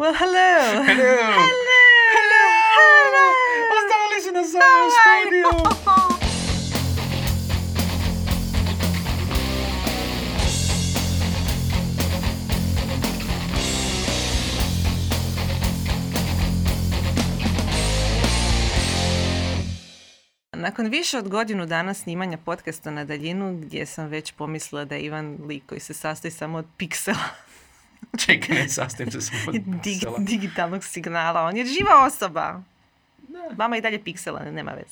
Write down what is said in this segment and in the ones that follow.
Well, hello. Hello. Hello. Hello. Hello. Ostavili su nas sami u studiju. Nakon više od godinu dana snimanja podcasta na daljinu, gdje sam već pomislila da je Ivan lik koji se sastoji samo od piksela Čekne sa s tým, čo som Dig- Digitálnog signála. On je živá osoba. Ne. Máme jej dať pixele, nemá vec.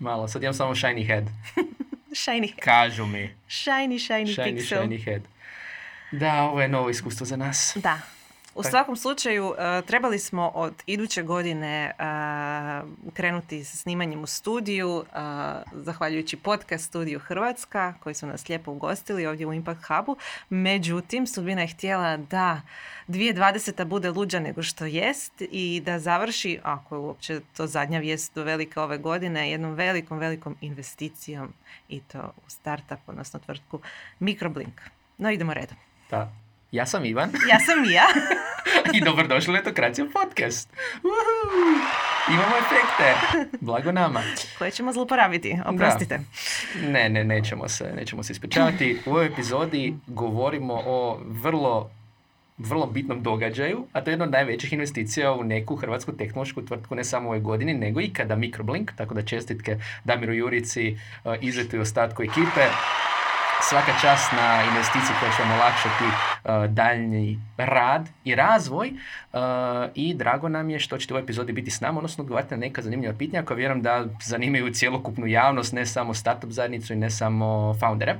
Málo, sedem som shiny head. shiny head. Kažu mi. Shiny, shiny, shiny pixel. Shiny, shiny head. Da, ovo je novo iskustvo za nas. Da, U svakom slučaju, e, trebali smo od iduće godine e, krenuti sa snimanjem u studiju, e, zahvaljujući podcast studiju Hrvatska, koji su nas lijepo ugostili ovdje u Impact Hubu. Međutim, sudbina je htjela da 2020. bude luđa nego što jest i da završi, ako je uopće to zadnja vijest do velike ove godine, jednom velikom, velikom investicijom i to u startup, odnosno tvrtku Microblink. No, idemo redom. Da. Ja sam Ivan Ja sam Mija. i dobrodošli u Letokracija podcast. Uhu. Imamo efekte. Blago nama. koje ćemo zlouporabiti, oprostite. Ne, ne, nećemo se, nećemo se ispričavati. U ovoj epizodi govorimo o vrlo vrlo bitnom događaju, a to je jedna od najvećih investicija u neku hrvatsku tehnološku tvrtku ne samo u ovoj godini, nego i kada Microblink, tako da čestitke Damiru Jurici, uh, Izetu i ostatku ekipe. Svaka čast na investiciji koja će vam olakšati uh, daljnji rad i razvoj uh, i drago nam je što ćete u ovoj epizodi biti s nama, odnosno odgovarati na neka zanimljiva pitanja koja vjerujem da zanimaju cjelokupnu javnost, ne samo startup zajednicu i ne samo foundere.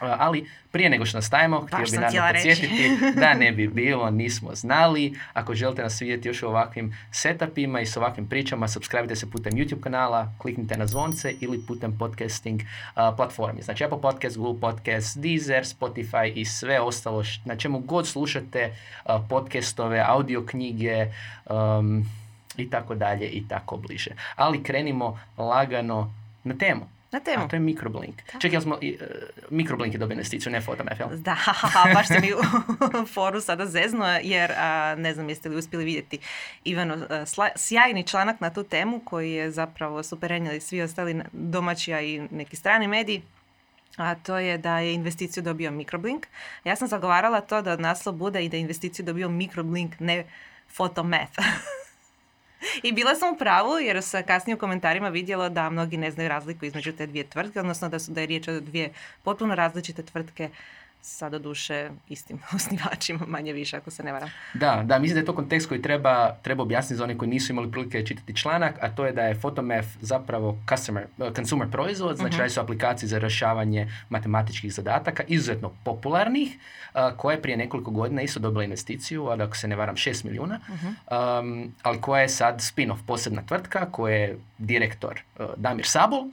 Ali prije nego što nastavimo, htio bih naravno podsjetiti da ne bi bilo, nismo znali. Ako želite nas vidjeti još u ovakvim setupima i s ovakvim pričama, subscribe se putem YouTube kanala, kliknite na zvonce ili putem podcasting uh, platformi. Znači Apple Podcast, Google Podcast, Deezer, Spotify i sve ostalo na čemu god slušate uh, podcastove, audio knjige um, i tako dalje i tako bliže. Ali krenimo lagano na temu. Na temu. A to je Microblink. Čekaj, jel smo, i, uh, Microblink je dobio investiciju, ne Photomap, jel? Da, baš se mi u foru sada zezno, jer a, ne znam jeste li uspjeli vidjeti Ivano sla- sjajni članak na tu temu koji je zapravo su prenijeli svi ostali domaći, i neki strani mediji. A to je da je investiciju dobio Microblink. Ja sam zagovarala to da naslov bude i da investiciju dobio Microblink, ne Photomath. I bila sam u pravu jer se kasnije u komentarima vidjelo da mnogi ne znaju razliku između te dvije tvrtke, odnosno da su da je riječ o dvije potpuno različite tvrtke sa doduše istim osnivačima, manje više ako se ne varam. Da, da, mislim da je to kontekst koji treba, treba objasniti za one koji nisu imali prilike čitati članak, a to je da je Photomath zapravo customer, uh, consumer proizvod, znači Mhm. radi su aplikacije za rješavanje matematičkih zadataka, izuzetno popularnih, uh, koja je prije nekoliko godina isto dobila investiciju, a ako se ne varam 6 milijuna, um, ali koja je sad spin-off, posebna tvrtka, koja je direktor uh, Damir Sabol,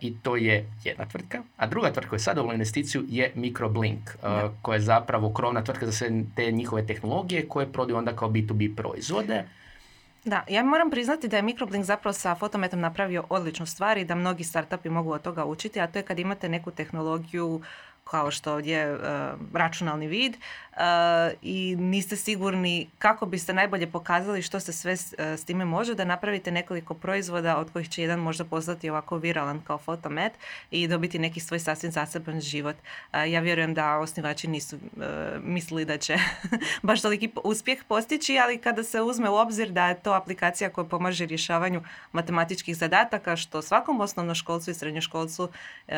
i to je jedna tvrtka, a druga tvrtka koja je sad dobila investiciju je Microblink, Da. koja je zapravo krovna tvrtka za sve te njihove tehnologije koje prodaju onda kao B2B proizvode. Da, ja moram priznati da je Microblink zapravo sa fotometom napravio odličnu stvar i da mnogi startupi mogu od toga učiti, a to je kad imate neku tehnologiju kao što ovdje je e, računalni vid e, i niste sigurni kako biste najbolje pokazali što se sve s, e, s time može, da napravite nekoliko proizvoda od kojih će jedan možda postati ovako viralan kao fotomet i dobiti neki svoj sasvim zaseban život. E, ja vjerujem da osnivači nisu e, mislili da će baš toliki uspjeh postići, ali kada se uzme u obzir da je to aplikacija koja pomaže rješavanju matematičkih zadataka, što svakom osnovnoškolcu i srednjoškolcu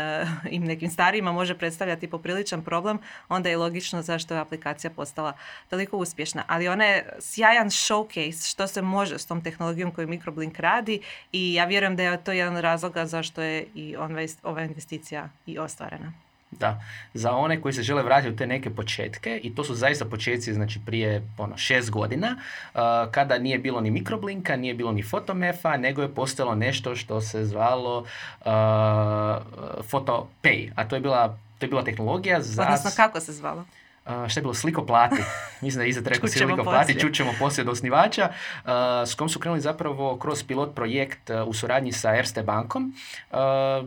i nekim starijima može predstavljati popriličan problem, onda je logično zašto je aplikacija postala toliko uspješna. Ali ona je sjajan showcase što se može s tom tehnologijom koju Microblink radi i ja vjerujem da je to jedan od razloga zašto je i ova- investicija i ostvarena. Da, za one koji se žele vratiti u te neke početke i to su zaista početci znači prije ono, šest godina uh, kada nije bilo ni mikroblinka, nije bilo ni fotomefa, nego je postojalo nešto što se zvalo uh, photopay, a to je bila, to je bila tehnologija za... Odnosno kako se zvalo? Uh, šta je bilo, Sliko plati. Mislim da je iza rekao Sliko plati, čućemo poslije od osnivača, uh, s kojom su krenuli zapravo kroz pilot projekt uh, u suradnji sa Erste bankom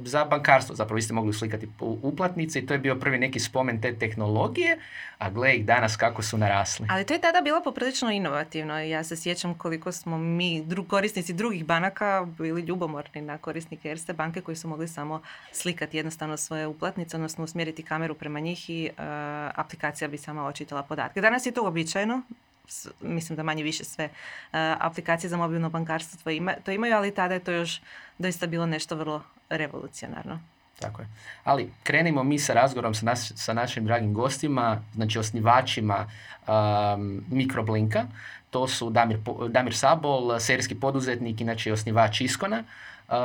za bankarstvo. Zapravo vi ste mogli slikati uplatnice i to je bio prvi neki spomen te tehnologije, a gle ih danas kako su narasli. Ali to je tada bilo poprilično inovativno. Ja se sjećam koliko smo mi, dru, korisnici drugih banaka, bili ljubomorni na korisnike Erste banke koji su mogli samo slikati jednostavno svoje uplatnice, odnosno usmjeriti kameru prema njih i aplikacija bi sama očitala podatke. Danas je to uobičajeno, mislim da manje više sve uh, aplikacije za mobilno bankarstvo to, ima, to imaju, ali tada je to još doista bilo nešto vrlo revolucionarno. Tako je. Ali krenimo mi sa razgovorom sa, sa našim dragim gostima, znači osnivačima um, Mikroblinka. To su Damir, Damir Sabol, serijski poduzetnik, inače osnivač Iskona. Uh,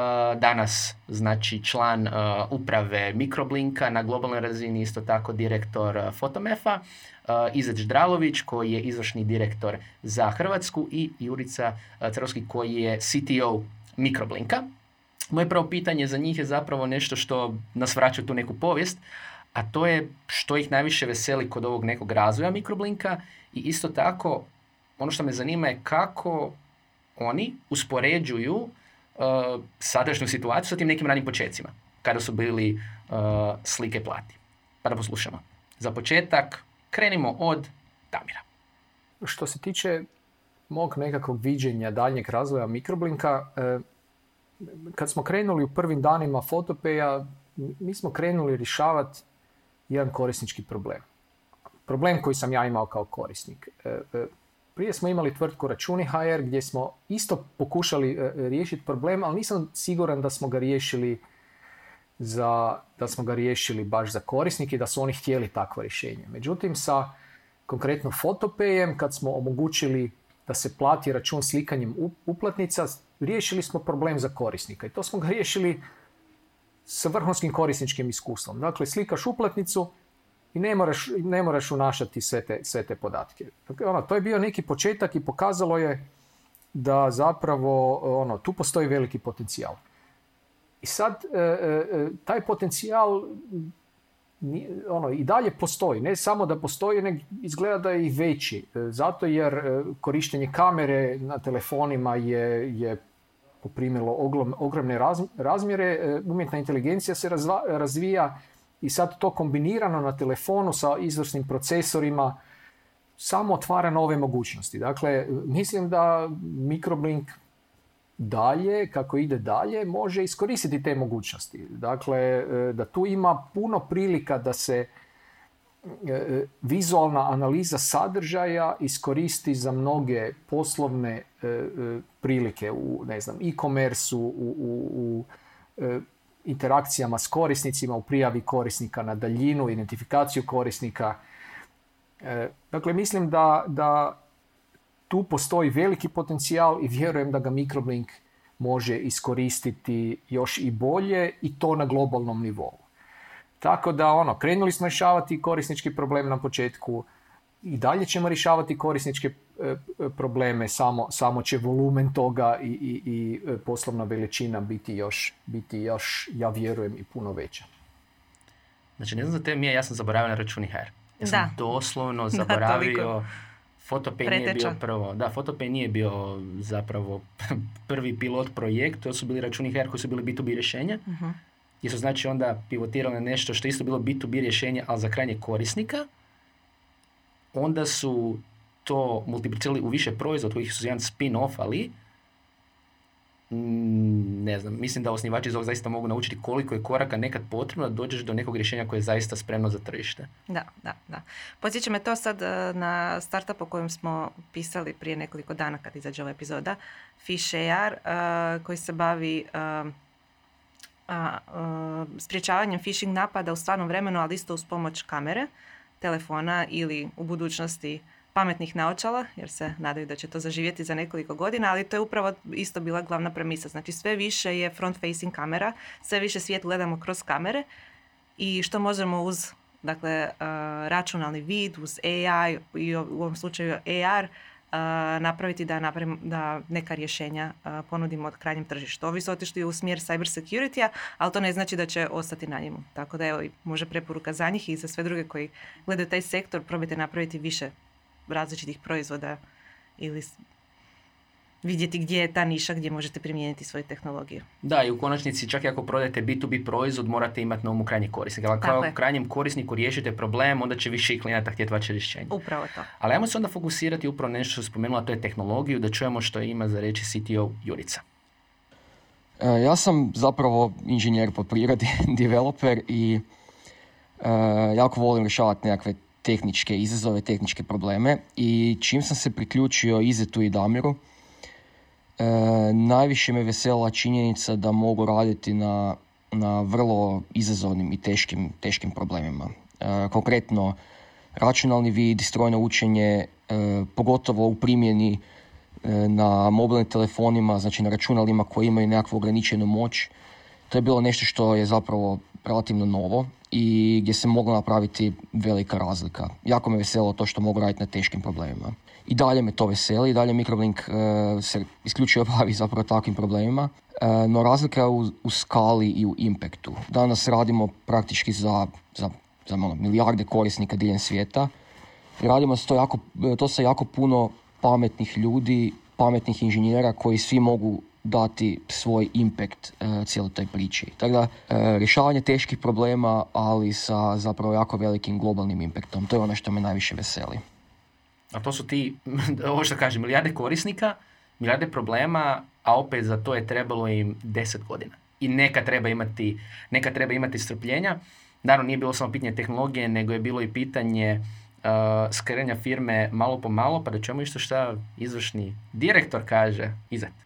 danas znači član uh, uprave Mikroblinka na globalnoj razini, isto tako direktor uh, Fotomefa, Izać Dralović koji je izvršni direktor za Hrvatsku i Jurica Crvski koji je CTO Mikroblinka. Moje prvo pitanje za njih je zapravo nešto što nas vraća tu neku povijest, a to je što ih najviše veseli kod ovog nekog razvoja Mikroblinka i isto tako ono što me zanima je kako oni uspoređuju uh, sadašnju situaciju sa tim nekim ranim početcima, kada su bili uh, slike plati. Pa da poslušamo. Za početak, krenimo od Damira. Što se tiče mog nekakvog viđenja daljnjeg razvoja mikroblinka, uh, kad smo krenuli u prvim danima fotopeja, mi smo krenuli rješavati jedan korisnički problem. Problem koji sam ja imao kao korisnik. Prije smo imali tvrtku Računi HR gdje smo isto pokušali e, riješiti problem, ali nisam siguran da smo ga riješili za, da smo ga riješili baš za korisnike da su oni htjeli takvo rješenje. Međutim, sa konkretno fotopejem, kad smo omogućili da se plati račun slikanjem uplatnica, riješili smo problem za korisnika. I to smo ga riješili sa vrhunskim korisničkim iskustvom. Dakle, slikaš uplatnicu, i ne moraš, ne moraš unašati sve te, sve te podatke. Dakle, ono, to je bio neki početak i pokazalo je da zapravo ono, tu postoji veliki potencijal. I sad e, e, e, taj potencijal ono, i dalje postoji. Ne samo da postoji, nego izgleda da je i veći. Zato jer korištenje kamere na telefonima je, je poprimilo ogromne razmjere. Umjetna inteligencija se razvija i sad to kombinirano na telefonu sa izvrsnim procesorima samo otvara nove mogućnosti. Dakle, mislim da Microblink dalje, kako ide dalje, može iskoristiti te mogućnosti. Dakle, e, da tu ima puno prilika da se e, vizualna analiza sadržaja iskoristi za mnoge poslovne e, prilike u, ne znam, e-commerce, u, u, u interakcijama s korisnicima, u prijavi korisnika na daljinu, identifikaciju korisnika. E, dakle, mislim da, da tu postoji veliki potencijal i vjerujem da ga Microblink može iskoristiti još i bolje i to na globalnom nivou. Tako da ono, krenuli smo rješavati korisnički problem na početku, i dalje ćemo rješavati korisničke probleme, samo, samo će volumen toga i, i, i e, poslovna veličina biti još, biti još, ja vjerujem, i puno veća. Znači, ne znam za te mi, ja sam zaboravio na računi HR. Ja sam da. doslovno zaboravio... Photopay nije bio prvo, da, Photopay nije bio zapravo prvi pilot projekt, to su bili računi HR koji su bili B2B rješenja, uh-huh. gdje su znači onda pivotirali na nešto što isto bilo B2B rješenje, ali za krajnje korisnika, onda su to multiplicirali u više proizvod kojih su jedan spin-off, ali mm, ne znam, mislim da osnivači iz ovog zaista mogu naučiti koliko je koraka nekad potrebno da dođeš do nekog rješenja koje je zaista spremno za tržište. Da, da, da. Podsjeća me to sad e, na startup o kojem smo pisali prije nekoliko dana kad izađe ova epizoda, Fish AR, uh, koji se bavi uh, uh, spriječavanjem phishing napada u stvarnom vremenu, ali isto uz pomoć kamere telefona ili u budućnosti pametnih naočala, jer se nadaju da će to zaživjeti za nekoliko godina, ali to je upravo isto bila glavna premisa. Znači sve više je front facing kamera, sve više svijet gledamo kroz kamere i što možemo uz dakle, uh, računalni vid, uz AI i u ovom slučaju AR, napraviti da, napravim, da neka rješenja ponudimo od krajnjem tržištu. Ovi su otišli u smjer cyber security ali to ne znači da će ostati na njemu. Tako da evo, može preporuka za njih i za sve druge koji gledaju taj sektor, probajte napraviti više različitih proizvoda ili vidjeti gdje je ta niša gdje možete primijeniti svoje tehnologije. Da, i u konačnici čak i ako prodajete B2B proizvod morate imati na umu krajnji korisnik. Ali kao krajnjem korisniku riješite problem, onda će više klijenata htjeti vaše rješenje. Upravo to. Ali ajmo se onda fokusirati upravo nešto što spomenula, to je tehnologiju, da čujemo što ima za reći CTO Jurica. E, ja sam zapravo inženjer po prirodi, developer i e, jako volim rješavati nekakve tehničke izazove, tehničke probleme i čim sam se priključio Izetu i Damiru, E, najviše me vesela činjenica da mogu raditi na, na vrlo izazovnim i teškim, teškim problemima. E, konkretno, računalni vid, strojno učenje, e, pogotovo u primjeni e, na mobilnim telefonima, znači na računalima koji imaju nekakvu ograničenu moć. To je bilo nešto što je zapravo relativno novo i gdje se mogla napraviti velika razlika. Jako me veselo to što mogu raditi na teškim problemima. I dalje me to veseli, i dalje Microblink uh, se isključivo bavi zapravo takvim problemima, uh, no razlika je u, u, skali i u impactu. Danas radimo praktički za, za, za ono, milijarde korisnika diljem svijeta. Radimo to, jako, to sa jako puno pametnih ljudi, pametnih inženjera koji svi mogu dati svoj impact uh, cijeloj toj priči. Tako da, uh, rješavanje teških problema, ali sa zapravo jako velikim globalnim impactom. To je ono što me najviše veseli. A to su ti, ovo što kažem, milijarde korisnika, milijarde problema, a opet za to je trebalo im deset godina. I neka treba imati, neka treba imati strpljenja. Naravno, nije bilo samo pitanje tehnologije, nego je bilo i pitanje uh, skrenja firme malo po malo, pa da ćemo isto šta izvršni direktor kaže, izat.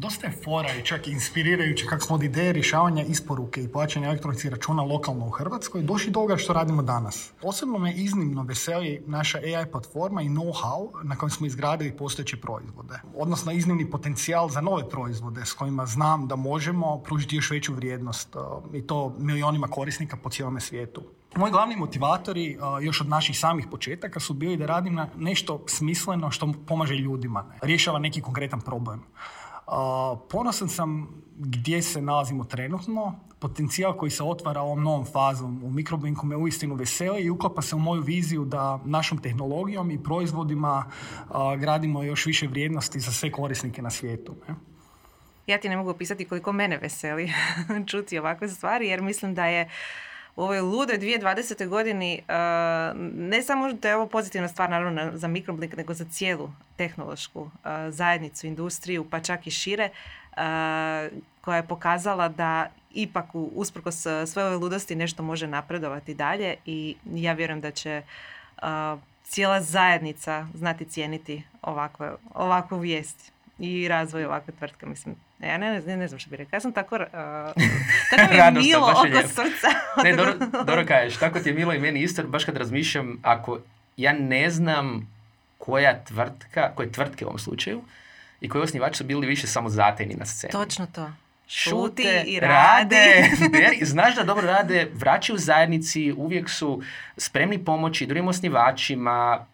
Dosta je fora i čak inspirirajuće kako smo od ideje rješavanja isporuke i plaćanja elektroničkih računa lokalno u Hrvatskoj došli do ovoga što radimo danas. Osobno me iznimno veseli naša AI platforma i know-how na kojem smo izgradili postojeće proizvode. Odnosno iznimni potencijal za nove proizvode s kojima znam da možemo pružiti još veću vrijednost uh, i to milionima korisnika po cijelome svijetu. Moji glavni motivatori uh, još od naših samih početaka su bili da radim na nešto smisleno što pomaže ljudima, rješava neki konkretan problem. Ponosan sam gdje se nalazimo trenutno. Potencijal koji se otvara ovom novom fazom u Microblinku me uistinu veseli i uklapa se u moju viziju da našom tehnologijom i proizvodima gradimo još više vrijednosti za sve korisnike na svijetu. Ja ti ne mogu opisati koliko mene veseli čuti ovakve stvari jer mislim da je ovoj ludoj 2020. godini uh, ne samo da je ovo pozitivna stvar naravno za Microblink, nego za cijelu tehnološku uh, zajednicu, industriju, pa čak i šire, uh, koja je pokazala da ipak usprkos sve ove ludosti nešto može napredovati dalje i ja vjerujem da će cijela zajednica znati cijeniti ovakve, ovakvu vijest i razvoj ovakve tvrtke. Mislim, ja ne, ne, ne znam što bi rekao. Ja sam tako, uh, tako mi je milo oko srca. ne, dobro, dobro kažeš. Tako ti je milo i meni isto. Baš kad razmišljam, ako ja ne znam koja tvrtka, koje tvrtke u ovom slučaju, i koji osnivači su bili više samo zatejni na sceni. Točno to. Šute, i rade. znaš da dobro rade, vraćaju zajednici, uvijek su spremni pomoći drugim osnivačima,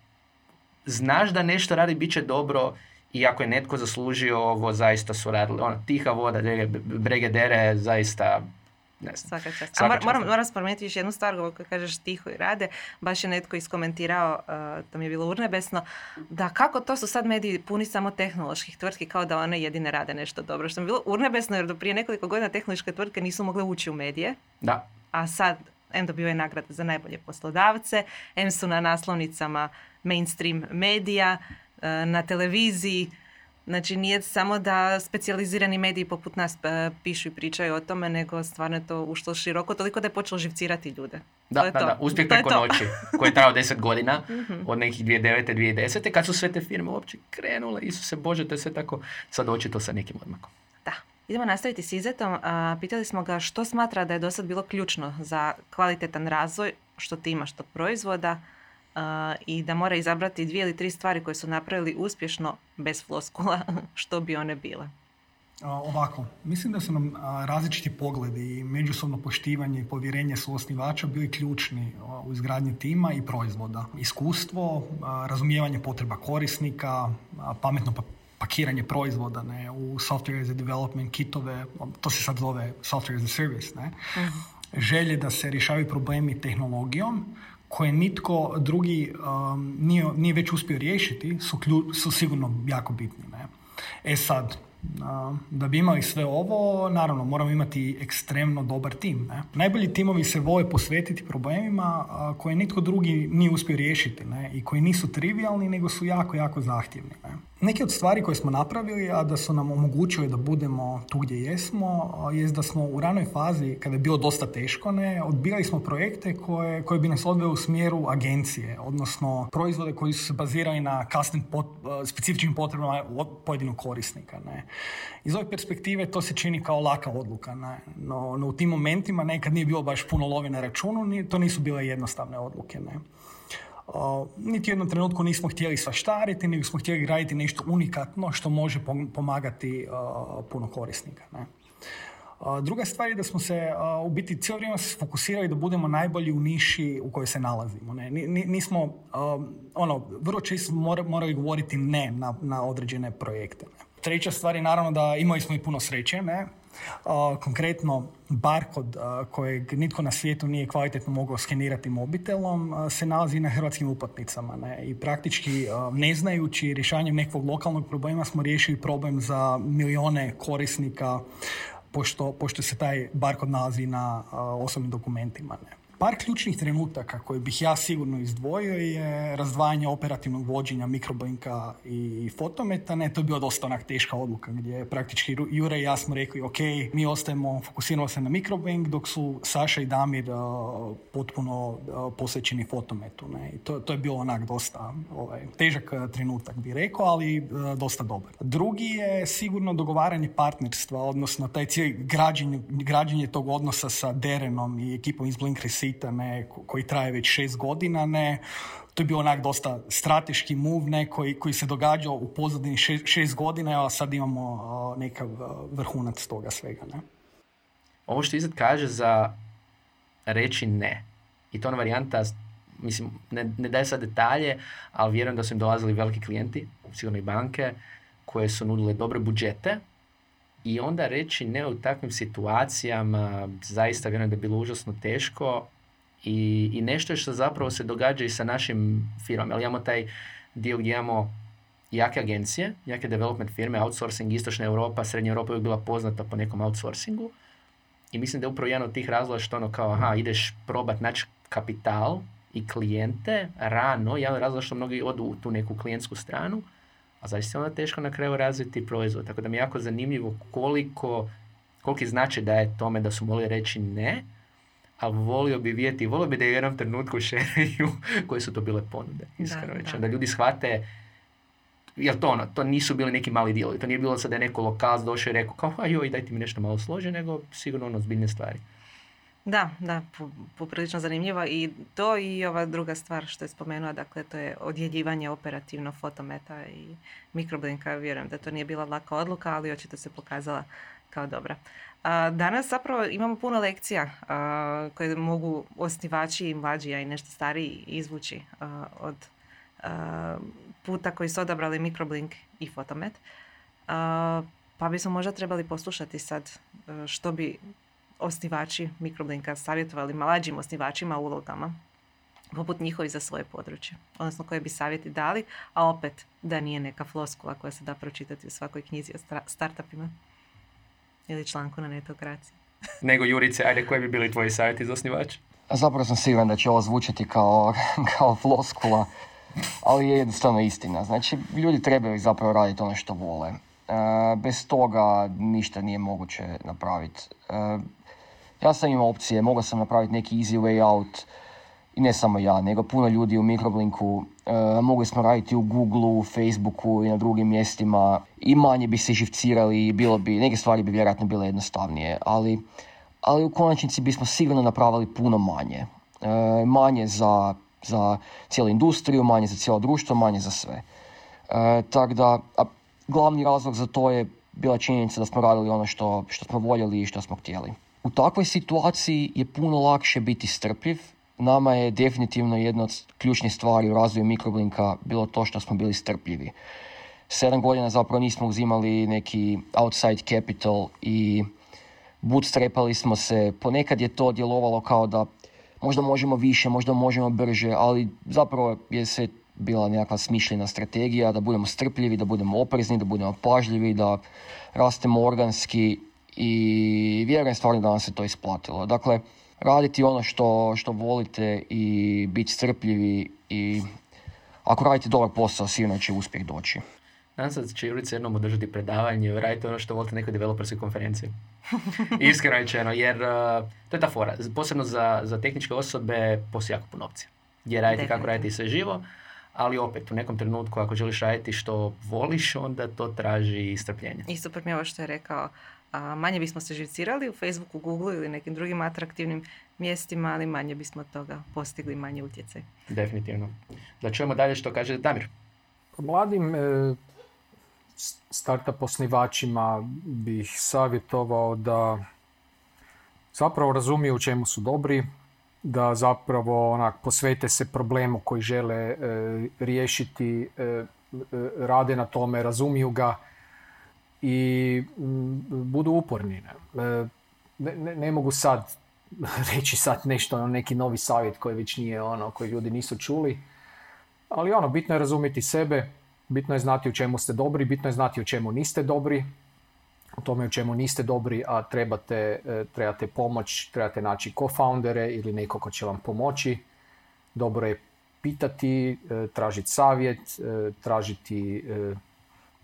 znaš da nešto radi, bit će dobro i ako je netko zaslužio ovo, zaista su radili. Ono, tiha voda, brege dere, zaista ne znam. Svaka čast. A moram, moram spomenuti još jednu stvar, kako kažeš tiho i rade, baš je netko iskomentirao, uh, to mi je bilo urnebesno, da kako to su sad mediji puni samo tehnoloških tvrtki kao da one jedine rade nešto dobro. Što mi je bilo urnebesno jer do prije nekoliko godina tehnološke tvrtke nisu mogle ući u medije. Da. A sad M dobio je nagrade za najbolje poslodavce, M su na naslovnicama mainstream medija, na televiziji. Znači nije samo da specijalizirani mediji poput nas e, pišu i pričaju o tome, nego stvarno je to ušlo široko, toliko da je počelo živcirati ljude. Da, da, da, uspjeh preko noći, koji je trajao deset godina, mhm. od nekih 2009. 2010. kad su sve te firme uopće krenule, Isuse Bože, to je sve tako sad očito sa nekim odmakom. Da. Idemo nastaviti s Izetom. pitali smo ga što smatra da je do sad bilo ključno za kvalitetan razvoj, što ti imaš tog proizvoda, i da mora izabrati dvije ili tri stvari koje su napravili uspješno bez floskula, što bi one bile. Ovako, mislim da su nam različiti pogledi i međusobno poštivanje i povjerenje su osnivača bili ključni u izgradnji tima i proizvoda. Iskustvo, razumijevanje potreba korisnika, pametno pa, pakiranje proizvoda ne, u software as a development kitove, to se sad zove software as a service. Ne. Mhm. Želje da se rješavaju problemi tehnologijom koje nitko drugi um, nije, nije već uspio riješiti su, su sigurno jako bitni. Ne. E sad, da bi imali sve ovo, naravno, moramo imati ekstremno dobar tim. Ne? Najbolji timovi se vole posvetiti problemima koje nitko drugi nije uspio riješiti ne? i koji nisu trivialni, nego su jako, jako zahtjevni. Ne? Neke od stvari koje smo napravili, a da su nam omogućili da budemo tu gdje jesmo, jest da smo u ranoj fazi, kada je bilo dosta teško, ne, odbijali smo projekte koje, koje bi nas odveli u smjeru agencije, odnosno proizvode koji su se bazirali na custom pot, specifičnim potrebama pojedinog korisnika. Ne. Iz ove perspektive to se čini kao laka odluka, ne. No, no, u tim momentima nekad nije bilo baš puno love na računu, to nisu bile jednostavne odluke. Ne niti u jednom trenutku nismo htjeli svaštariti, nego smo htjeli graditi nešto unikatno što može pomagati puno korisnika. Ne? Druga stvar je da smo se u biti cijelo vrijeme fokusirali da budemo najbolji u niši u kojoj se nalazimo. Ne? Nismo, ono, vrlo često morali govoriti ne na, na određene projekte. Ne? Treća stvar je naravno da imali smo i puno sreće, ne? Konkretno barkod kojeg nitko na svijetu nije kvalitetno mogao skenirati mobitelom se nalazi na hrvatskim uplatnicama. Ne? I praktički ne znajući rješavanjem nekog lokalnog problema smo riješili problem za milijone korisnika pošto, pošto se taj barkod nalazi na osobnim dokumentima. Ne? Par ključnih trenutaka koje bih ja sigurno izdvojio je razdvajanje operativnog vođenja mikroblinka i fotometa. Ne, to je bila dosta onak teška odluka gdje je praktički Jure i ja smo rekli ok, mi ostajemo, fokusiramo se na mikroblink dok su Saša i Damir uh, potpuno uh, posvećeni fotometu. Ne. I to, to je bilo onak dosta ovaj, težak trenutak bi rekao, ali uh, dosta dobar. Drugi je sigurno dogovaranje partnerstva, odnosno taj cijeli građenje, građenje tog odnosa sa Derenom i ekipom iz Blink ne, koji traje već šest godina, ne, to je bio onak dosta strateški move ne, koji, koji se događao u pozadini šest, šest godina, a sad imamo nekav vrhunac toga svega. Ne. Ovo što Izad kaže za reći ne, i to ona varijanta, mislim, ne, ne daje sad detalje, ali vjerujem da su im dolazili veliki klijenti, sigurno i banke, koje su nudile dobre budžete, i onda reći ne u takvim situacijama, zaista vjerujem da je bilo užasno teško i, i nešto što zapravo se događa i sa našim firmama. Ali imamo taj dio gdje imamo jake agencije, jake development firme, outsourcing, istočna Europa, srednja Europa je bila poznata po nekom outsourcingu. I mislim da je upravo jedan od tih razloga što ono kao, aha, ideš probat naći kapital i klijente rano, jedan od razloga što mnogi odu u tu neku klijentsku stranu, a zaista je onda teško na kraju razviti proizvod. Tako da mi je jako zanimljivo koliko, koliki znači da je tome da su mogli reći ne, ali volio bi vidjeti, volio bi da je u jednom trenutku šeraju koje su to bile ponude, iskreno da, da. ljudi shvate jer to ono, to nisu bili neki mali dijelovi, to nije bilo sad da je neko lokal došao i rekao kao, a joj, dajte mi nešto malo slože, nego sigurno ono zbiljne stvari. Da, da, poprilično zanimljivo i to i ova druga stvar što je spomenula, dakle to je odjeljivanje operativno fotometa i mikroblinka, vjerujem da to nije bila laka odluka, ali očito se pokazala kao dobra. Danas zapravo imamo puno lekcija koje mogu osnivači i mlađi, a i nešto stariji izvući od puta koji su odabrali mikroblink i fotomet. Pa bismo možda trebali poslušati sad što bi osnivači mikroblinka savjetovali mlađim osnivačima ulogama poput njihovi za svoje područje, odnosno koje bi savjeti dali, a opet da nije neka floskula koja se da pročitati u svakoj knjizi o startupima ili članku na netokraciji. Nego Jurice, ajde, koji bi bili tvoji savjeti za osnivač? Zapravo sam siguran da će ovo zvučati kao, kao floskula, ali je jednostavno istina. Znači, ljudi trebaju zapravo raditi ono što vole. E, bez toga ništa nije moguće napraviti. E, ja sam imao opcije, mogao sam napraviti neki easy way out, i ne samo ja, nego puno ljudi u Microblinku. E, mogli smo raditi u Googleu, Facebooku i na drugim mjestima i manje bi se živcirali i bilo bi, neke stvari bi vjerojatno bile jednostavnije, ali, ali u konačnici bismo sigurno napravili puno manje. E, manje za, za cijelu industriju, manje za cijelo društvo, manje za sve. E, tako da, a glavni razlog za to je bila činjenica da smo radili ono što, što smo voljeli i što smo htjeli. U takvoj situaciji je puno lakše biti strpljiv. Nama je definitivno jedna od ključnih stvari u razvoju mikroblinka bilo to što smo bili strpljivi. Sedam godina zapravo nismo uzimali neki outside capital i bootstrapali smo se. Ponekad je to djelovalo kao da možda možemo više, možda možemo brže, ali zapravo je se bila nekakva smišljena strategija da budemo strpljivi, da budemo oprezni, da budemo pažljivi, da rastemo organski i vjerujem stvarno da nam se to isplatilo. Dakle, raditi ono što, što volite i biti strpljivi i ako radite dobar posao, sigurno će uspjeh doći. Nadam se da će Jurica jednom održati predavanje, radite ono što volite nekoj developerskoj konferenciji. Iskreno rečeno, jer uh, to je ta fora. Posebno za, za tehničke osobe postoji jako puno opcija. Gdje raditi kako raditi sve živo, ali opet u nekom trenutku ako želiš raditi što voliš, onda to traži strpljenje. I super mi je ovo što je rekao, a, manje bismo se živcirali u Facebooku, Google ili nekim drugim atraktivnim mjestima, ali manje bismo toga postigli, manje utjecaj. Definitivno. Da čujemo dalje što kaže Damir. Mladim e, startup osnivačima bih savjetovao da zapravo razumiju u čemu su dobri, da zapravo onak, posvete se problemu koji žele e, riješiti, e, e, rade na tome, razumiju ga i budu uporni. Ne, ne, ne, mogu sad reći sad nešto, ono, neki novi savjet koji već nije ono, koji ljudi nisu čuli, ali ono, bitno je razumjeti sebe, bitno je znati u čemu ste dobri, bitno je znati u čemu niste dobri, u tome u čemu niste dobri, a trebate, e, trebate pomoć, trebate naći co-foundere ili neko ko će vam pomoći. Dobro je pitati, e, tražiti savjet, e, tražiti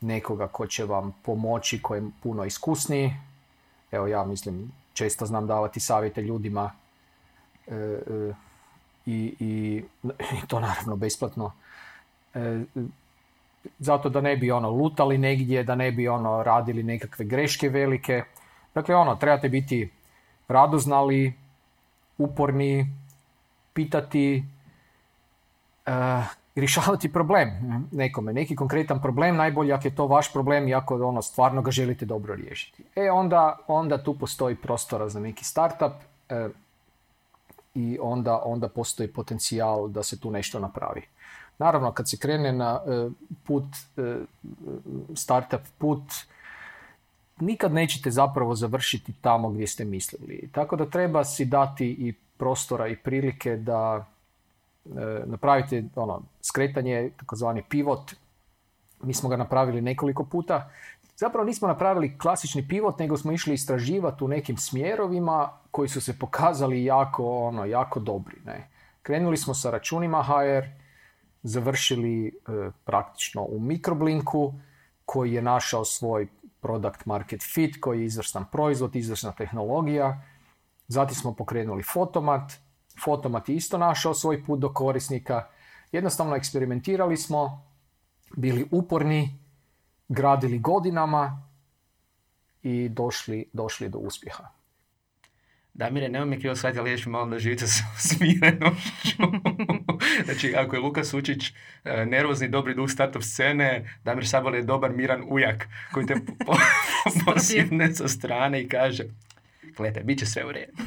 nekoga ko će vam pomoći, ko je puno iskusniji. Evo ja mislim, često znam davati savjete ljudima i, i, i to naravno besplatno zato da ne bi ono lutali negdje, da ne bi ono radili nekakve greške velike. Dakle, ono, trebate biti radoznali, uporni, pitati rješavati problem nekome, neki konkretan problem, najbolje ako je to vaš problem i ako ono, stvarno ga želite dobro riješiti. E onda, onda tu postoji prostora za neki startup uh, i onda, onda postoji potencijal da se tu nešto napravi. Naravno, kad se krene na e, put, e, startup put, nikad nećete zapravo završiti tamo gdje ste mislili. Tako da treba si dati i prostora i prilike da e, napravite ono, skretanje, takozvani pivot. Mi smo ga napravili nekoliko puta. Zapravo nismo napravili klasični pivot, nego smo išli istraživati u nekim smjerovima koji su se pokazali jako, ono, jako dobri. Ne? Krenuli smo sa računima HR, završili e, praktično u Mikroblinku koji je našao svoj product market fit, koji je izvrstan proizvod, izvrsna tehnologija. Zatim smo pokrenuli Fotomat. Fotomat je isto našao svoj put do korisnika. Jednostavno eksperimentirali smo, bili uporni, gradili godinama i došli, došli do uspjeha. Damire, nema mi krivo shvatiti, ali malo da živite s smirenošću. znači, ako je Luka Sučić e, nervozni, dobri duh startup scene, Damir Sabal je dobar, miran ujak koji te posjedne sa strane i kaže gledaj, bit će sve u redu.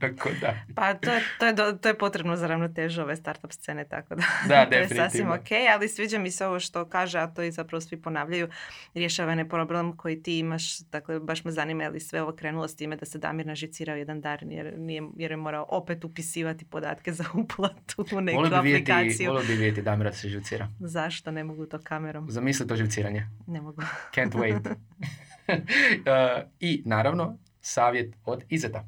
tako da. Pa to je, to, je, to je potrebno za ravnotežu ove startup scene, tako da, da to je sasvim ok, ali sviđa mi se ovo što kaže, a to i zapravo svi ponavljaju, rješavanje problem koji ti imaš, dakle baš me zanima je li sve ovo krenulo s time da se Damir nažicirao jedan dan jer, nije, jer je morao opet upisivati podatke za uplatu u neku volio bi aplikaciju. Volio bi vidjeti Damira se živcira. Zašto ne mogu to kamerom? Zamisli to živciranje. Ne mogu. Can't wait. Uh, I naravno, savjet od Izeta.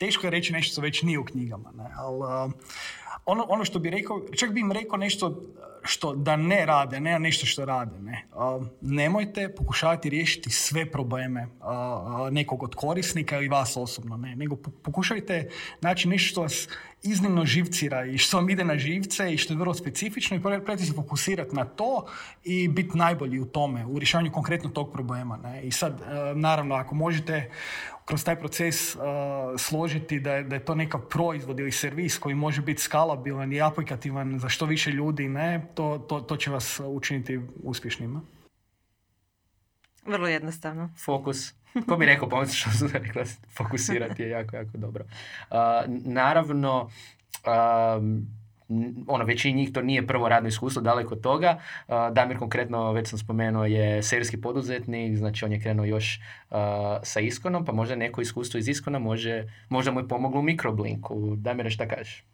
Teško je reći nešto što već nije u knjigama, ne? ali uh, ono, ono što bi rekao, čak bi im rekao nešto što da ne rade, ne nešto što rade. Ne. nemojte pokušavati riješiti sve probleme nekog od korisnika ili vas osobno, ne. nego pokušajte naći nešto što vas iznimno živcira i što vam ide na živce i što je vrlo specifično i probajte se fokusirati na to i biti najbolji u tome, u rješavanju konkretno tog problema. Ne. I sad, naravno, ako možete kroz taj proces uh, složiti da je, da je to neka proizvod ili servis koji može biti skalabilan i aplikativan za što više ljudi, ne, to, to, to će vas učiniti uspješnima. Vrlo jednostavno. Fokus. Ko bi rekao, pomoći što sam rekla, fokusirati je jako, jako dobro. Uh, naravno, um, ono, većini njih to nije prvo radno iskustvo, daleko od toga. Damir konkretno, već sam spomenuo, je serijski poduzetnik, znači on je krenuo još uh, sa Iskonom, pa možda neko iskustvo iz Iskona može, možda mu je pomoglo u Mikroblinku. Damir, šta kažeš?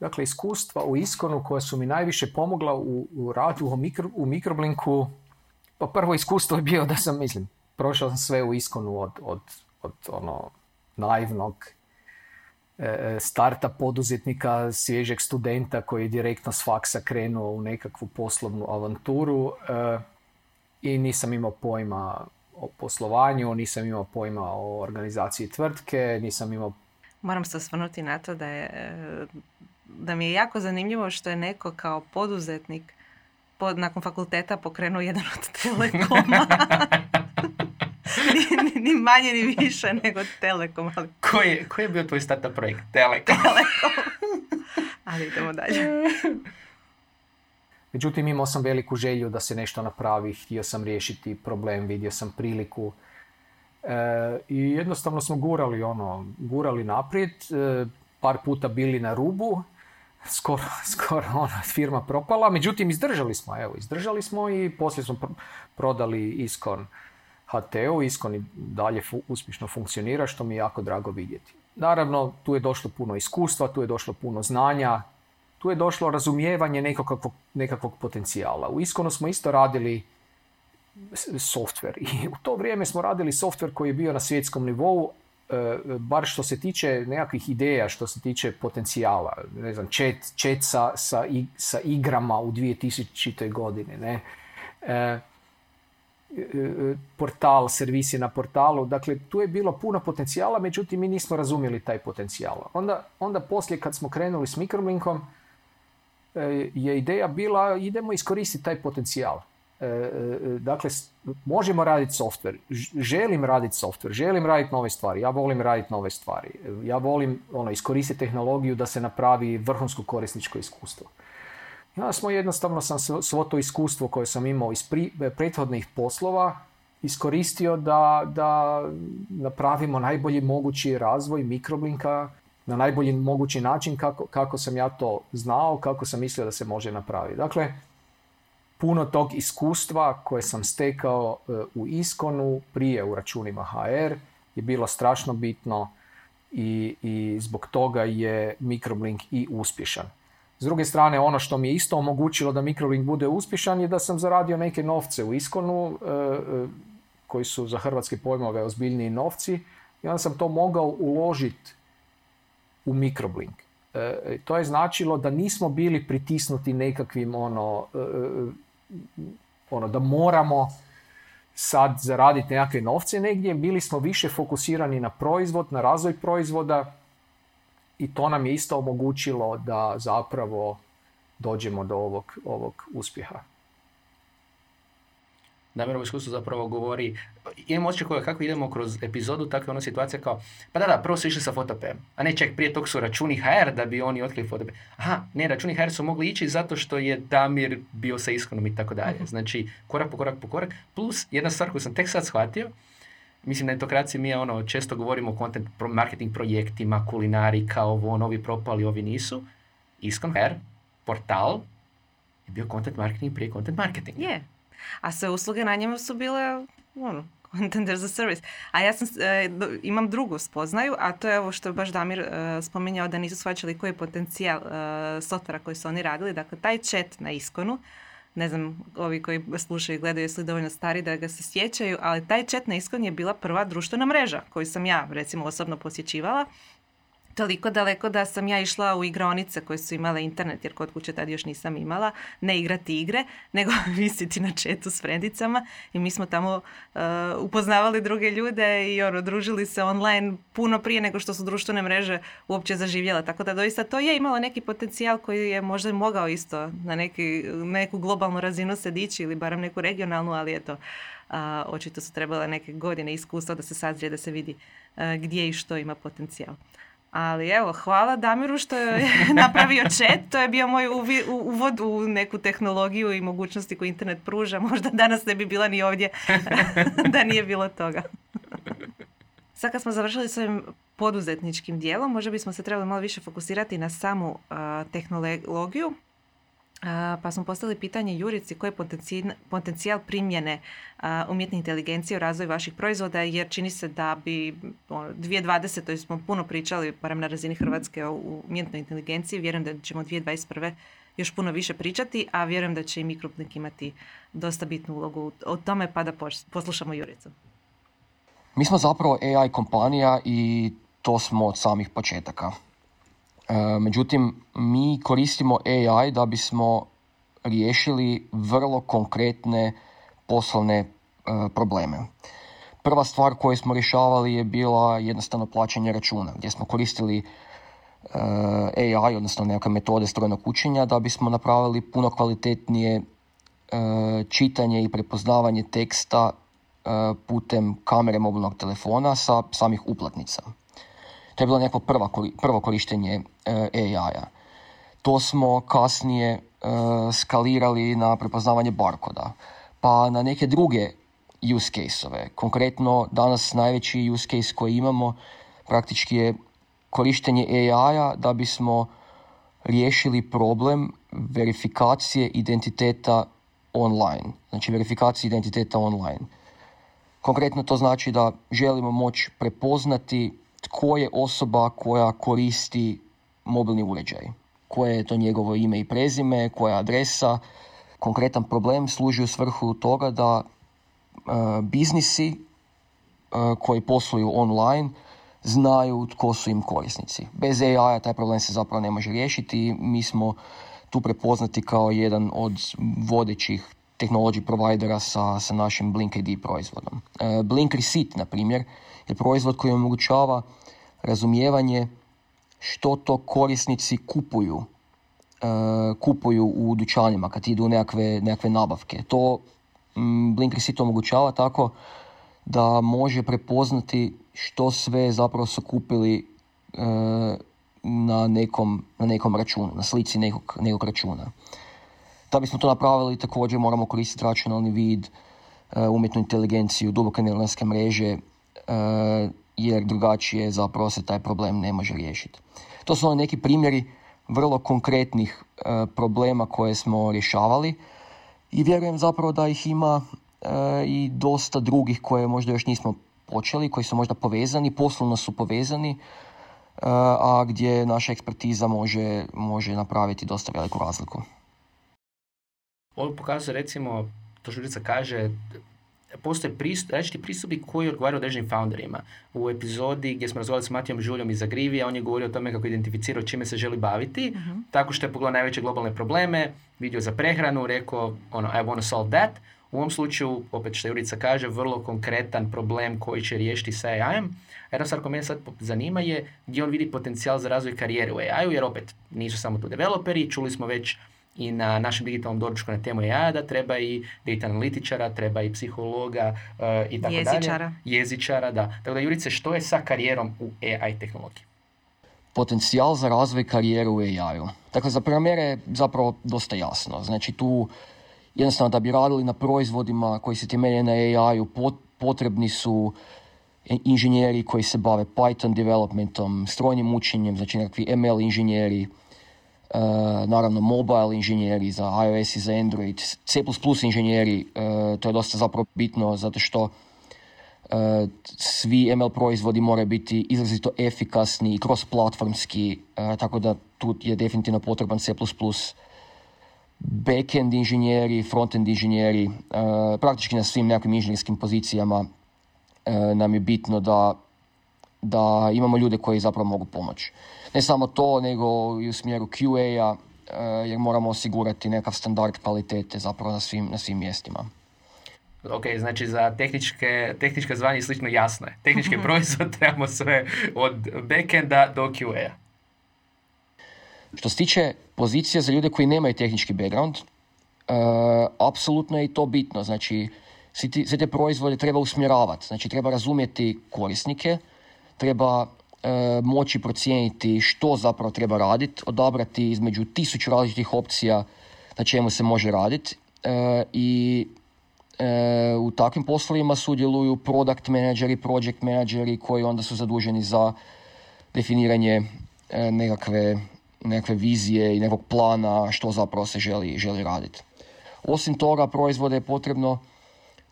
Dakle, iskustva u Iskonu koja su mi najviše pomogla u, u radu u, mikro, u Mikroblinku, pa prvo iskustvo je bio da sam, mislim, prošao sam sve u Iskonu od, od, od ono naivnog starta poduzetnika, svježeg studenta koji je direktno s faksa krenuo u nekakvu poslovnu avanturu e, i nisam imao pojma o poslovanju, nisam imao pojma o organizaciji tvrtke, nisam imao... Moram se osvrnuti na to da je da mi je jako zanimljivo što je neko kao poduzetnik pod, nakon fakulteta pokrenuo jedan od telekoma. ni, ni, manje ni više nego telekom. Ali... Koji, je, koji je bio tvoj startup projekt? Telekom. telekom. ali idemo dalje. Međutim, imao sam veliku želju da se nešto napravi, htio sam riješiti problem, vidio sam priliku. E, I jednostavno smo gurali ono, gurali naprijed, e, par puta bili na rubu, skoro, skoro ona firma propala, međutim izdržali smo, evo, izdržali smo i poslije smo prodali Iskon HT-u, Iskon i dalje fu, uspješno funkcionira, što mi je jako drago vidjeti. Naravno, tu je došlo puno iskustva, tu je došlo puno znanja, tu je došlo razumijevanje nekakvog, nekakvog potencijala. U Iskonu smo isto radili software i u to vrijeme smo radili software koji je bio na svjetskom nivou, E, bar što se tiče nekakvih ideja, što se tiče potencijala, ne znam, chat, chat sa, sa, sa igrama u 2000. godine, ne, e, portal, servisi na portalu, dakle tu je bilo puno potencijala, međutim mi nismo razumjeli taj potencijal. Onda, onda poslije kad smo krenuli s Microlinkom, je ideja bila idemo iskoristiti taj potencijal. E, e, dakle, možemo raditi software, želim raditi software, želim raditi nove stvari, ja volim raditi nove stvari, ja volim ono, iskoristiti tehnologiju da se napravi vrhunsko korisničko iskustvo. Ja smo jednostavno sam svo to iskustvo koje sam imao iz prethodnih poslova iskoristio da, da napravimo najbolji mogući razvoj mikroblinka na najbolji mogući način kako, kako sam ja to znao, kako sam mislio da se može napraviti. Dakle, puno tog iskustva koje sam stekao e, u Iskonu prije u računima HR je bilo strašno bitno i, i zbog toga je Microblink i uspješan. S druge strane, ono što mi je isto omogućilo da Microblink bude uspješan je da sam zaradio neke novce u Iskonu e, e, koji su za hrvatske pojmove ozbiljniji novci i onda sam to mogao uložiti u Microblink. to je značilo da nismo bili pritisnuti nekakvim ono ono, da moramo sad zaraditi nekakve novce negdje, bili smo više fokusirani na proizvod, na razvoj proizvoda i to nam je isto omogućilo da zapravo dođemo do ovog, ovog uspjeha. Damirovo iskustvo zapravo govori, imamo osjećaj kako idemo kroz epizodu, tako je ona situacija kao, pa da, da, prvo su išli sa Fotopem, a ne ček, prije tog su računi HR da bi oni otkrili Fotopem. Aha, ne, računi HR su mogli ići zato što je Damir bio sa Iskonom i tako dalje. Mhm. Znači, korak po korak po korak, plus jedna stvar koju sam tek sad shvatio, mislim na etokraciji mi je ono, često govorimo o content marketing projektima, kulinari, kao ovo, novi propali, ovi nisu. Iskon HR, portal, je bio content marketing prije content marketing. Je, a sve usluge na njemu su bile ono, content as a service. A ja sam, e, imam drugu spoznaju, a to je ovo što je baš Damir e, spominjao da nisu shvaćali koji je potencijal e, softvera koji su oni radili. Dakle, taj chat na iskonu, ne znam, ovi koji slušaju i gledaju li dovoljno stari da ga se sjećaju, ali taj chat na iskon je bila prva društvena mreža koju sam ja, recimo, osobno posjećivala toliko daleko da sam ja išla u igraonice koje su imale internet, jer kod kuće tad još nisam imala, ne igrati igre, nego visiti na četu s frendicama i mi smo tamo uh, upoznavali druge ljude i ono, družili se online puno prije nego što su društvene mreže uopće zaživjela. Tako da doista to je imalo neki potencijal koji je možda mogao isto na neki, neku globalnu razinu se dići ili barem neku regionalnu, ali eto, uh, očito su trebale neke godine iskustva da se sazrije, da se vidi uh, gdje i što ima potencijal. Ali evo, hvala Damiru što je napravio chat. To je bio moj uvod u neku tehnologiju i mogućnosti koju internet pruža. Možda danas ne bi bila ni ovdje da nije bilo toga. Sad kad smo završili s ovim poduzetničkim dijelom, možda bismo se trebali malo više fokusirati na samu tehnologiju. Pa smo postavili pitanje Jurici koji je potencijal primjene umjetne inteligencije u razvoju vaših proizvoda, jer čini se da bi 2020. smo puno pričali, barem na razini Hrvatske, o umjetnoj inteligenciji. Vjerujem da ćemo 2021. još puno više pričati, a vjerujem da će i Mikropnik imati dosta bitnu ulogu o tome, pa da poslušamo Juricu. Mi smo zapravo AI kompanija i to smo od samih početaka. E, međutim, mi koristimo AI da bismo riješili vrlo konkretne poslovne e, probleme. Prva stvar koju smo rješavali je bila jednostavno plaćanje računa, gdje smo koristili e, AI, odnosno neke metode strojnog učenja, da bismo napravili puno kvalitetnije čitanje i prepoznavanje teksta putem kamere mobilnog telefona sa samih uplatnica. To je bilo neko prvo korištenje e, AI-a. To smo kasnije e, skalirali na prepoznavanje barkoda, pa na neke druge use case-ove. Konkretno, danas najveći use case koji imamo praktički je korištenje AI-a da bismo riješili problem verifikacije identiteta online. Znači verifikacije identiteta online. Konkretno to znači da želimo moći prepoznati tko je osoba koja koristi mobilni uređaj. Koje je to njegovo ime i prezime, koja je adresa. Konkretan problem služi u svrhu toga da uh, biznisi uh, koji posluju online znaju tko su im korisnici. Bez AI-a taj problem se zapravo ne može riješiti. Mi smo tu prepoznati kao jedan od vodećih technology providera sa, sa našim Blink ID proizvodom. Uh, Blink Receipt, na primjer, je proizvod koji omogućava razumijevanje što to korisnici kupuju uh, kupuju u dućanima kad idu nekakve, nekakve nabavke. To Blink Receipt omogućava tako da može prepoznati što sve zapravo su kupili uh, na, nekom, na nekom računu, na slici nekog, nekog računa. Da bismo to napravili također moramo koristiti računalni vid, uh, umjetnu inteligenciju, duboke neuronske mreže, E, jer drugačije zapravo se taj problem ne može riješiti. To su neki primjeri vrlo konkretnih e, problema koje smo rješavali i vjerujem zapravo da ih ima e, i dosta drugih koje možda još nismo počeli, koji su možda povezani, poslovno su povezani, a gdje naša ekspertiza može, može napraviti dosta veliku razliku. Ovo pokazuje recimo, to što kaže, postoje pristup, različiti pristupi koji odgovaraju određenim founderima. U epizodi gdje smo razgovarali s Matijom Žuljom iz Agrivija, on je govorio o tome kako identificirao čime se želi baviti, uh tako što je pogledao najveće globalne probleme, vidio za prehranu, rekao ono, I want to solve that. U ovom slučaju, opet što Jurica kaže, vrlo konkretan problem koji će riješiti sa AI-em. Jedna stvar koja mene sad zanima je gdje on vidi potencijal za razvoj karijere u AI-u, jer opet nisu samo tu developeri, čuli smo već i na našem digitalnom doručku na temu AI da treba i data analitičara, treba i psihologa uh, i tako Jezičara. dalje. Jezičara. da. Tako da Jurice, što je sa karijerom u AI tehnologiji? Potencijal za razvoj karijere u AI-u. Dakle, za programere je zapravo dosta jasno. Znači tu jednostavno da bi radili na proizvodima koji se temelje na AI-u potrebni su inženjeri koji se bave Python developmentom, strojnim učenjem, znači nekakvi ML inženjeri, naravno mobile inženjeri za iOS i za Android, C++ inženjeri, uh, to je dosta zapravo bitno zato što e, svi ML proizvodi moraju biti izrazito efikasni i cross-platformski, tako da tu je definitivno potreban C++. Backend inženjeri, frontend inženjeri, praktički na svim nekakvim inženjerskim pozicijama nam je bitno da, da imamo ljude koji zapravo mogu pomoći. Ne samo to, nego i u smjeru QA-a, eh, jer moramo osigurati nekav standard kvalitete zapravo na svim, na svim mjestima. Ok, znači za tehničke, tehničke zvanje slično jasno je. Tehnički proizvod trebamo sve od backenda do QA-a. Što se tiče pozicije za ljude koji nemaju tehnički background, uh, apsolutno je i to bitno. Znači, sve te proizvode treba usmjeravati. Znači, treba razumjeti korisnike, treba moći procijeniti što zapravo treba raditi, odabrati između tisuću različitih opcija na čemu se može raditi i u takvim poslovima sudjeluju product menadžeri, project menadžeri koji onda su zaduženi za definiranje nekakve, nekakve vizije i nekog plana što zapravo se želi, želi raditi. Osim toga, proizvode je potrebno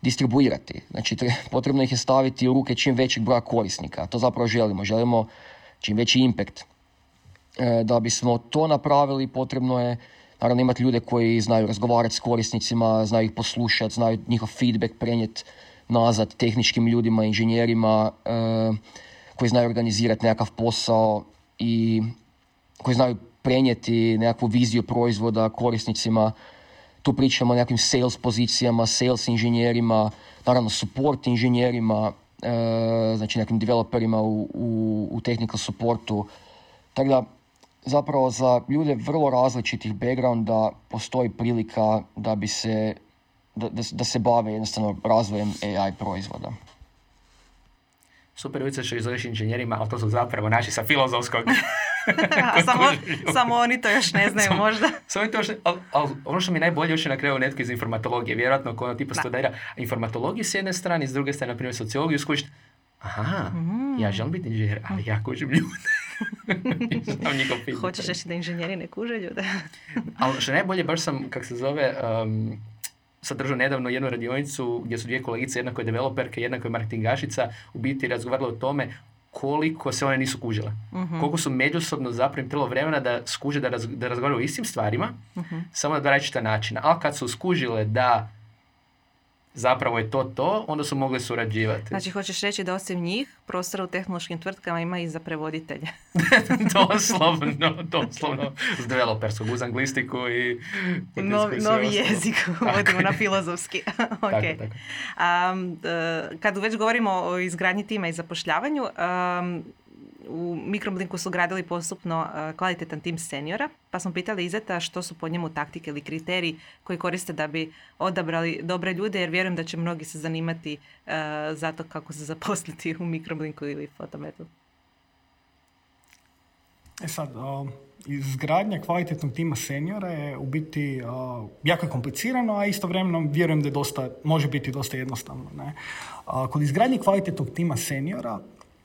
distribuirati. Znači, potrebno ih je staviti u ruke čim većeg broja korisnika. To zapravo želimo. Želimo čim veći impact. E, da bismo to napravili, potrebno je naravno imati ljude koji znaju razgovarati s korisnicima, znaju ih poslušati, znaju njihov feedback prenijeti nazad tehničkim ljudima, inženjerima, e, koji znaju organizirati nekakav posao i koji znaju prenijeti nekakvu viziju proizvoda korisnicima tu pričamo o nekakvim sales pozicijama, sales inženjerima, naravno support inženjerima, e, znači nekim developerima u, u, u technical supportu. Tako da zapravo za ljude vrlo različitih backgrounda postoji prilika da bi se da, da, se bave jednostavno razvojem AI proizvoda super uvijek što izoveš inženjerima, ali to su zapravo naši sa filozofskog. samo, samo oni to još ne znaju možda. Samo to još, ali, ali, ono što mi najbolje još je na kraju netko iz informatologije, vjerojatno ko ono tipa studira informatologiju s jedne strane, s druge strane, na primjer, sociologiju, skužiš, aha, mm. ja želim biti inženjer, ali ja kužim ljude. Hoćeš reći da inženjeri ne kuže ljude? ali što najbolje, baš sam, kak se zove, um, sadržao nedavno jednu radionicu gdje su dvije kolegice, jedna koja je developerka, jedna koja je marketingašica, u biti razgovarala o tome koliko se one nisu kužile. uh Koliko su međusobno zapravo im vremena da skuže da, da razgovaraju o istim stvarima, uh samo na dva različita načina. A kad su skužile da zapravo je to to, onda su mogli surađivati. Znači, hoćeš reći da osim njih, prostora u tehnološkim tvrtkama ima i za prevoditelje. doslovno, doslovno. S developerskog, uz anglistiku i... Novi, novi jezik, vodimo na filozofski. okay. tako, tako. Um, kad već govorimo o izgradnji tima i zapošljavanju, um, u Mikroblinku su gradili postupno e, kvalitetan tim seniora, pa smo pitali Izeta što su po njemu taktike ili kriteriji koji koriste da bi odabrali dobre ljude, jer vjerujem da će mnogi se zanimati uh, za to kako se zaposliti u Mikroblinku ili Fotometu. E sad, izgradnja kvalitetnog tima seniora je u biti jako komplicirano, a istovremeno vjerujem da je dosta, može biti dosta jednostavno. Ne? kod izgradnje kvalitetnog tima seniora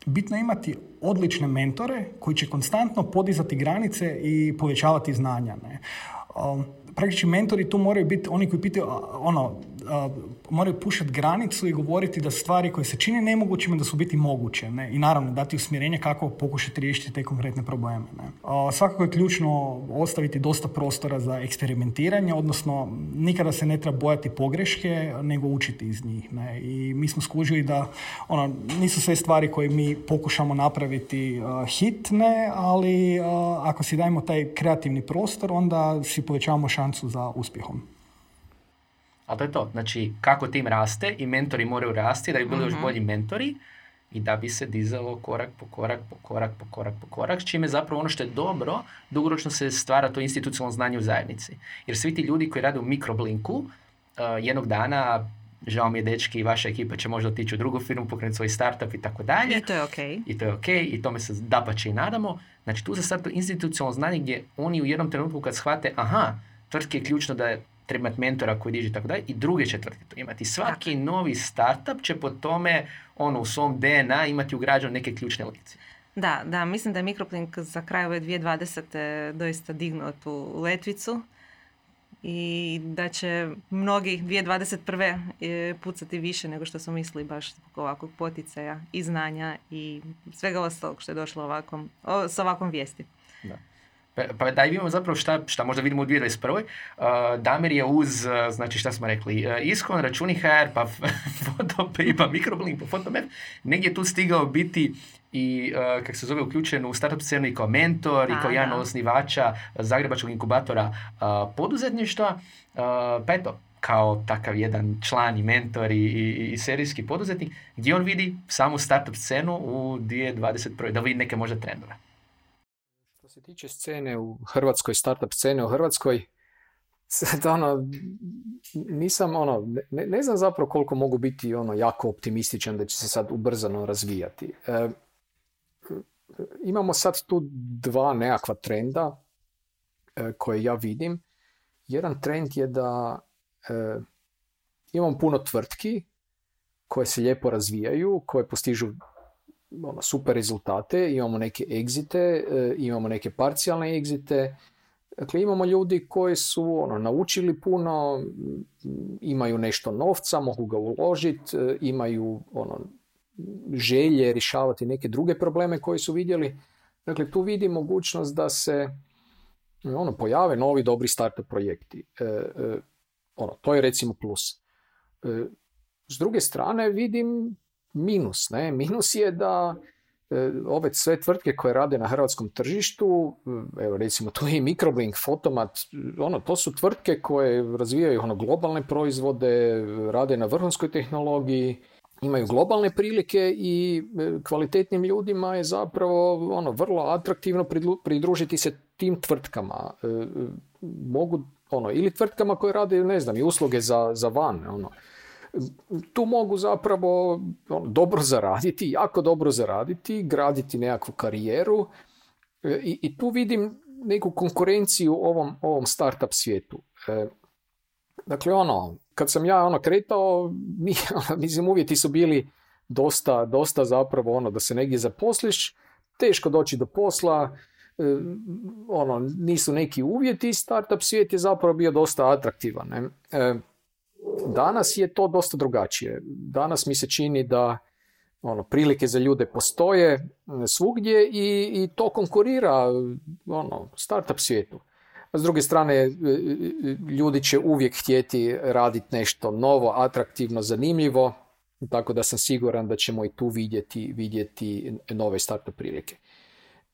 bitno je imati odlične mentore koji će konstantno podizati granice i povećavati znanja. Ne? Um, praktički mentori tu moraju biti oni koji pitaju, ono, moraju pušati granicu i govoriti da stvari koje se čine nemogućima da su biti moguće. Ne? I naravno dati usmjerenje kako pokušati riješiti te konkretne probleme. Ne? svakako je ključno ostaviti dosta prostora za eksperimentiranje, odnosno nikada se ne treba bojati pogreške, nego učiti iz njih. Ne? I mi smo skužili da ono, nisu sve stvari koje mi pokušamo napraviti hitne, ali ako si dajemo taj kreativni prostor, onda si povećavamo šansu za uspjehom. Ali to je to. Znači, kako tim raste i mentori moraju rasti da bi bili još mhm. bolji mentori i da bi se dizalo korak po korak, po korak, po korak, po korak, čime zapravo ono što je dobro, dugoročno se stvara to institucionalno znanje u zajednici. Jer svi ti ljudi koji rade u mikroblinku, uh, jednog dana žao mi je dečki i vaša ekipa će možda otići u drugu firmu, pokrenuti svoj startup i tako dalje. I to je ok. I to je ok i tome se dapače i nadamo. Znači tu se sad to institucionalno znanje gdje oni u jednom trenutku kad shvate aha, tvrtki je ključno da treba imati mentora koji diže tako dalje i druge će tvrtke to imati. Svaki novi startup će po tome ono, u svom DNA imati ugrađeno neke ključne lekcije. Da, da, mislim da je Microplink za kraj ove 2020. doista dignuo tu letvicu i da će mnogi 2021. E, pucati više nego što su mislili baš zbog ovakvog poticaja i znanja i svega ostalog što je došlo ovakvom, o, s ovakvom vijesti. Da. Pa, pa da vidimo zapravo šta, šta možda vidimo u 2021. Uh, Damir je uz, uh, znači šta smo rekli, uh, Iskon, računi HR, pa Photopay, pa Microblink, pa Photomap, negdje tu stigao biti i uh, kak se zove uključen u startup scenu i kao mentor i kao jedan od osnivača Zagrebačkog inkubatora uh, poduzetništva. Pa eto, kao takav jedan član i mentor i, i, i serijski poduzetnik, gdje on vidi samu startup scenu u 2021. da vidi neke možda trendove se tiče scene u Hrvatskoj, startup scene u Hrvatskoj, sad ono, nisam ono, ne, ne znam zapravo koliko mogu biti ono jako optimističan da će se sad ubrzano razvijati. E, imamo sad tu dva nekakva trenda e, koje ja vidim. Jedan trend je da e, imamo puno tvrtki koje se lijepo razvijaju, koje postižu ono, super rezultate, imamo neke egzite, e, imamo neke parcijalne egzite, Dakle, imamo ljudi koji su ono, naučili puno, imaju nešto novca, mogu ga uložiti, e, imaju ono, želje rješavati neke druge probleme koje su vidjeli. Dakle, tu vidi mogućnost da se ono, pojave novi dobri startup projekti. E, e, ono, to je recimo plus. s druge strane vidim minus. Ne? Minus je da E, ove sve tvrtke koje rade na hrvatskom tržištu, e, evo recimo tu je i Microblink, Fotomat, ono, to su tvrtke koje razvijaju ono, globalne proizvode, rade na vrhunskoj tehnologiji, imaju globalne prilike i e, kvalitetnim ljudima je zapravo ono, vrlo atraktivno pridružiti se tim tvrtkama. Mogu, ono, ili tvrtkama koje rade, ne znam, i usluge za, za van, ono, tu mogu zapravo ono, dobro zaraditi, jako dobro zaraditi, graditi nekakvu karijeru e, i, i tu vidim neku konkurenciju u ovom, ovom startup svijetu. E, dakle, ono, kad sam ja ono kretao, mi, mislim, uvjeti su bili dosta, dosta zapravo ono, da se negdje zaposliš, teško doći do posla, e, ono, nisu neki uvjeti, startup svijet je zapravo bio dosta atraktivan. Ne? Danas je to dosta drugačije. Danas mi se čini da ono, prilike za ljude postoje svugdje i, i to konkurira ono, startup svijetu. A s druge strane, e, e, ljudi će uvijek htjeti raditi nešto novo, atraktivno, zanimljivo, tako da sam siguran da ćemo i tu vidjeti, vidjeti nove startup prilike.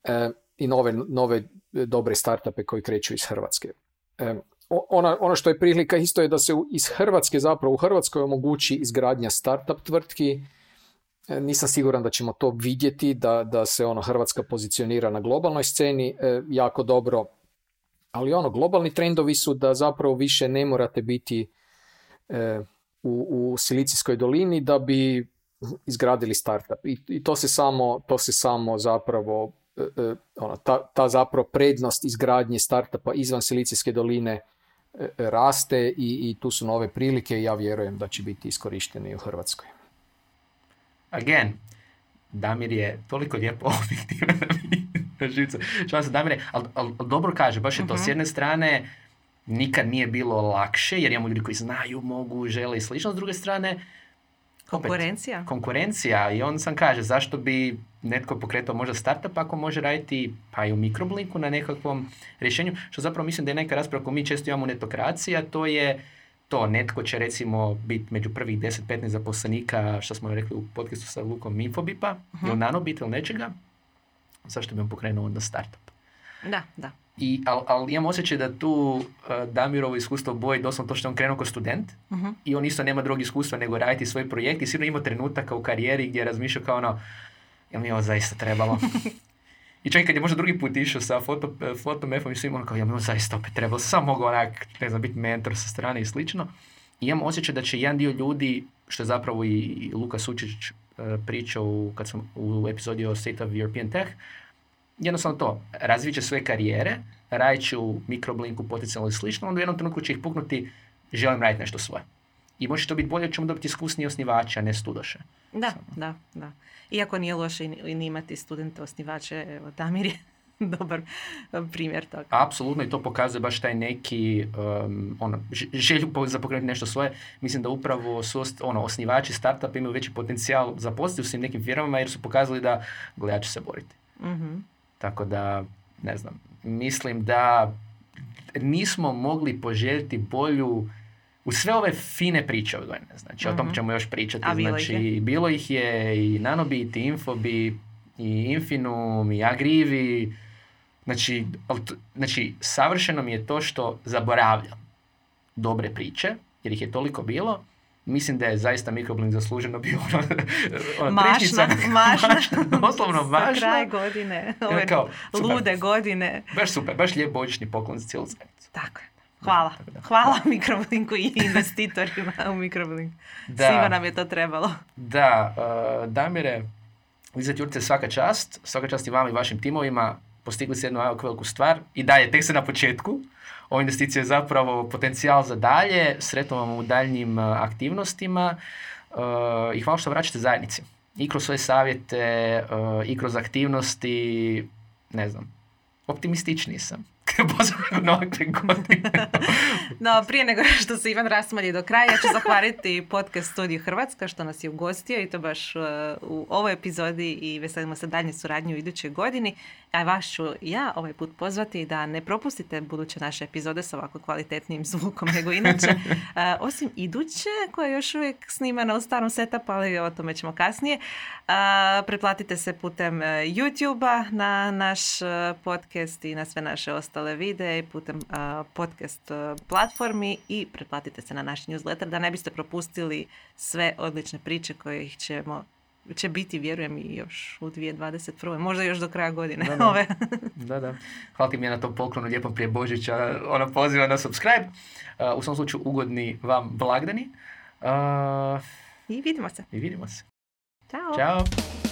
E, I nove, nove dobre startupe koji kreću iz Hrvatske. E, ona, ono što je prilika isto je da se iz Hrvatske zapravo u Hrvatskoj omogući izgradnja startup tvrtki. E, nisam siguran da ćemo to vidjeti, da, da se ono Hrvatska pozicionira na globalnoj sceni e, jako dobro. Ali ono, globalni trendovi su da zapravo više ne morate biti e, u, u Silicijskoj dolini da bi izgradili startup. I, i to, se samo, to se samo zapravo, ono, ta, ta zapravo prednost izgradnje startupa izvan Silicijske doline raste i, i tu su nove prilike i ja vjerujem da će biti iskorišteni u Hrvatskoj. Again, Damir je toliko lijepo objektivan na živcu. se Damir ali, ali, dobro kaže, baš je to. S mhm. jedne strane, nikad nije bilo lakše, jer imamo ljudi koji znaju, mogu, žele i slično. S druge strane, Konkurencija. konkurencija i on sam kaže zašto bi netko pokretao možda startup ako može raditi pa i u mikroblinku na nekakvom rješenju, što zapravo mislim da je neka rasprava koju mi često imamo u netokraciji, a to je to, netko će recimo biti među prvih 10-15 zaposlenika, što smo rekli u podcastu sa Lukom Infobipa, uh-huh. ili Nanobit ili nečega, zašto bi on pokrenuo onda startup? Da, da. I, ali al, imam osjećaj da tu uh, Damirovo iskustvo boji doslovno to što on krenuo kao student uh i on isto nema drugog iskustva nego raditi svoj projekt i sigurno ima trenutaka u karijeri gdje razmišlja kao ono jel mi ovo zaista trebalo? I čak kad je možda drugi put išao sa foto, fotom F-om i svim ono kao jel mi ovo zaista opet trebalo, samo mogu onak, ne znam, biti mentor sa strane i slično. I imam osjećaj da će jedan dio ljudi, što je zapravo i Luka Sučić uh, pričao kad sam u epizodi o State of European Tech, jednostavno to, razvit će svoje karijere, radit će u mikroblinku potencijalno i slično, onda u jednom trenutku će ih puknuti, želim raditi nešto svoje. I može to biti bolje, ćemo dobiti iskusnije osnivače, a ne studoše. Da, da, da. Iako nije loše i imati studente osnivače, evo, Damir je dobar primjer toga. Apsolutno i to pokazuje baš taj neki um, ono, želju za pokrenuti nešto svoje. Mislim da upravo su ono, osnivači startupa imaju veći potencijal za u svim nekim firmama jer su pokazali da gledači se boriti. mm tako da, ne znam, mislim da nismo mogli poželjeti bolju u sve ove fine priče odvojene, znači o tom mhm. ćemo još pričati, A, bilo znači ih bilo ih je i Nanobit, i Infobi, i Infinum, i Agrivi, znači, znači savršeno mi je to što zaboravljam dobre priče, jer ih je toliko bilo, mislim da je zaista Mikroblink zasluženo bio ono, ono mašna, mašna, mašna, doslovno mašna. kraj godine, ove kao, lude godine. Baš super, baš lijep božićni poklon za cijelu zajednicu. Tako je. Hvala. Hvala Mikroblinku i investitorima u Mikroblink. Da. Svima nam je to trebalo. Da, uh, Damire, Lizet Jurice, svaka čast. Svaka čast i vama i vašim timovima. Postigli ste jednu jako veliku stvar. I dalje, tek se na početku. Ova investicija je zapravo potencijal za dalje. Sretno vam u daljnjim uh, aktivnostima. Uh, I hvala što vraćate zajednici. I kroz svoje savjete, uh, i kroz aktivnosti, ne znam, optimističniji sam. no, prije nego što se Ivan rasmalji do kraja, ja ću zahvaliti podcast Studiju Hrvatska što nas je ugostio i to baš u ovoj epizodi i veselimo se daljnje suradnju u idućoj godini. A vas ću ja ovaj put pozvati da ne propustite buduće naše epizode sa ovako kvalitetnim zvukom nego inače. Uh, osim iduće koja je još uvijek snimana u starom setupu, ali o tome ćemo kasnije. Uh, pretplatite se putem YouTube-a na naš podcast i na sve naše ostale videe putem podcast platformi i pretplatite se na naš newsletter da ne biste propustili sve odlične priče koje ih ćemo će biti, vjerujem, i još u 2021. Možda još do kraja godine. Da, da. Ove. da, da. Hvala ti mi na tom poklonu lijepom prije Božića. Ona poziva na subscribe. Uh, u svom slučaju ugodni vam blagdani. Uh, I vidimo se. I vidimo se. Ćao. Ćao.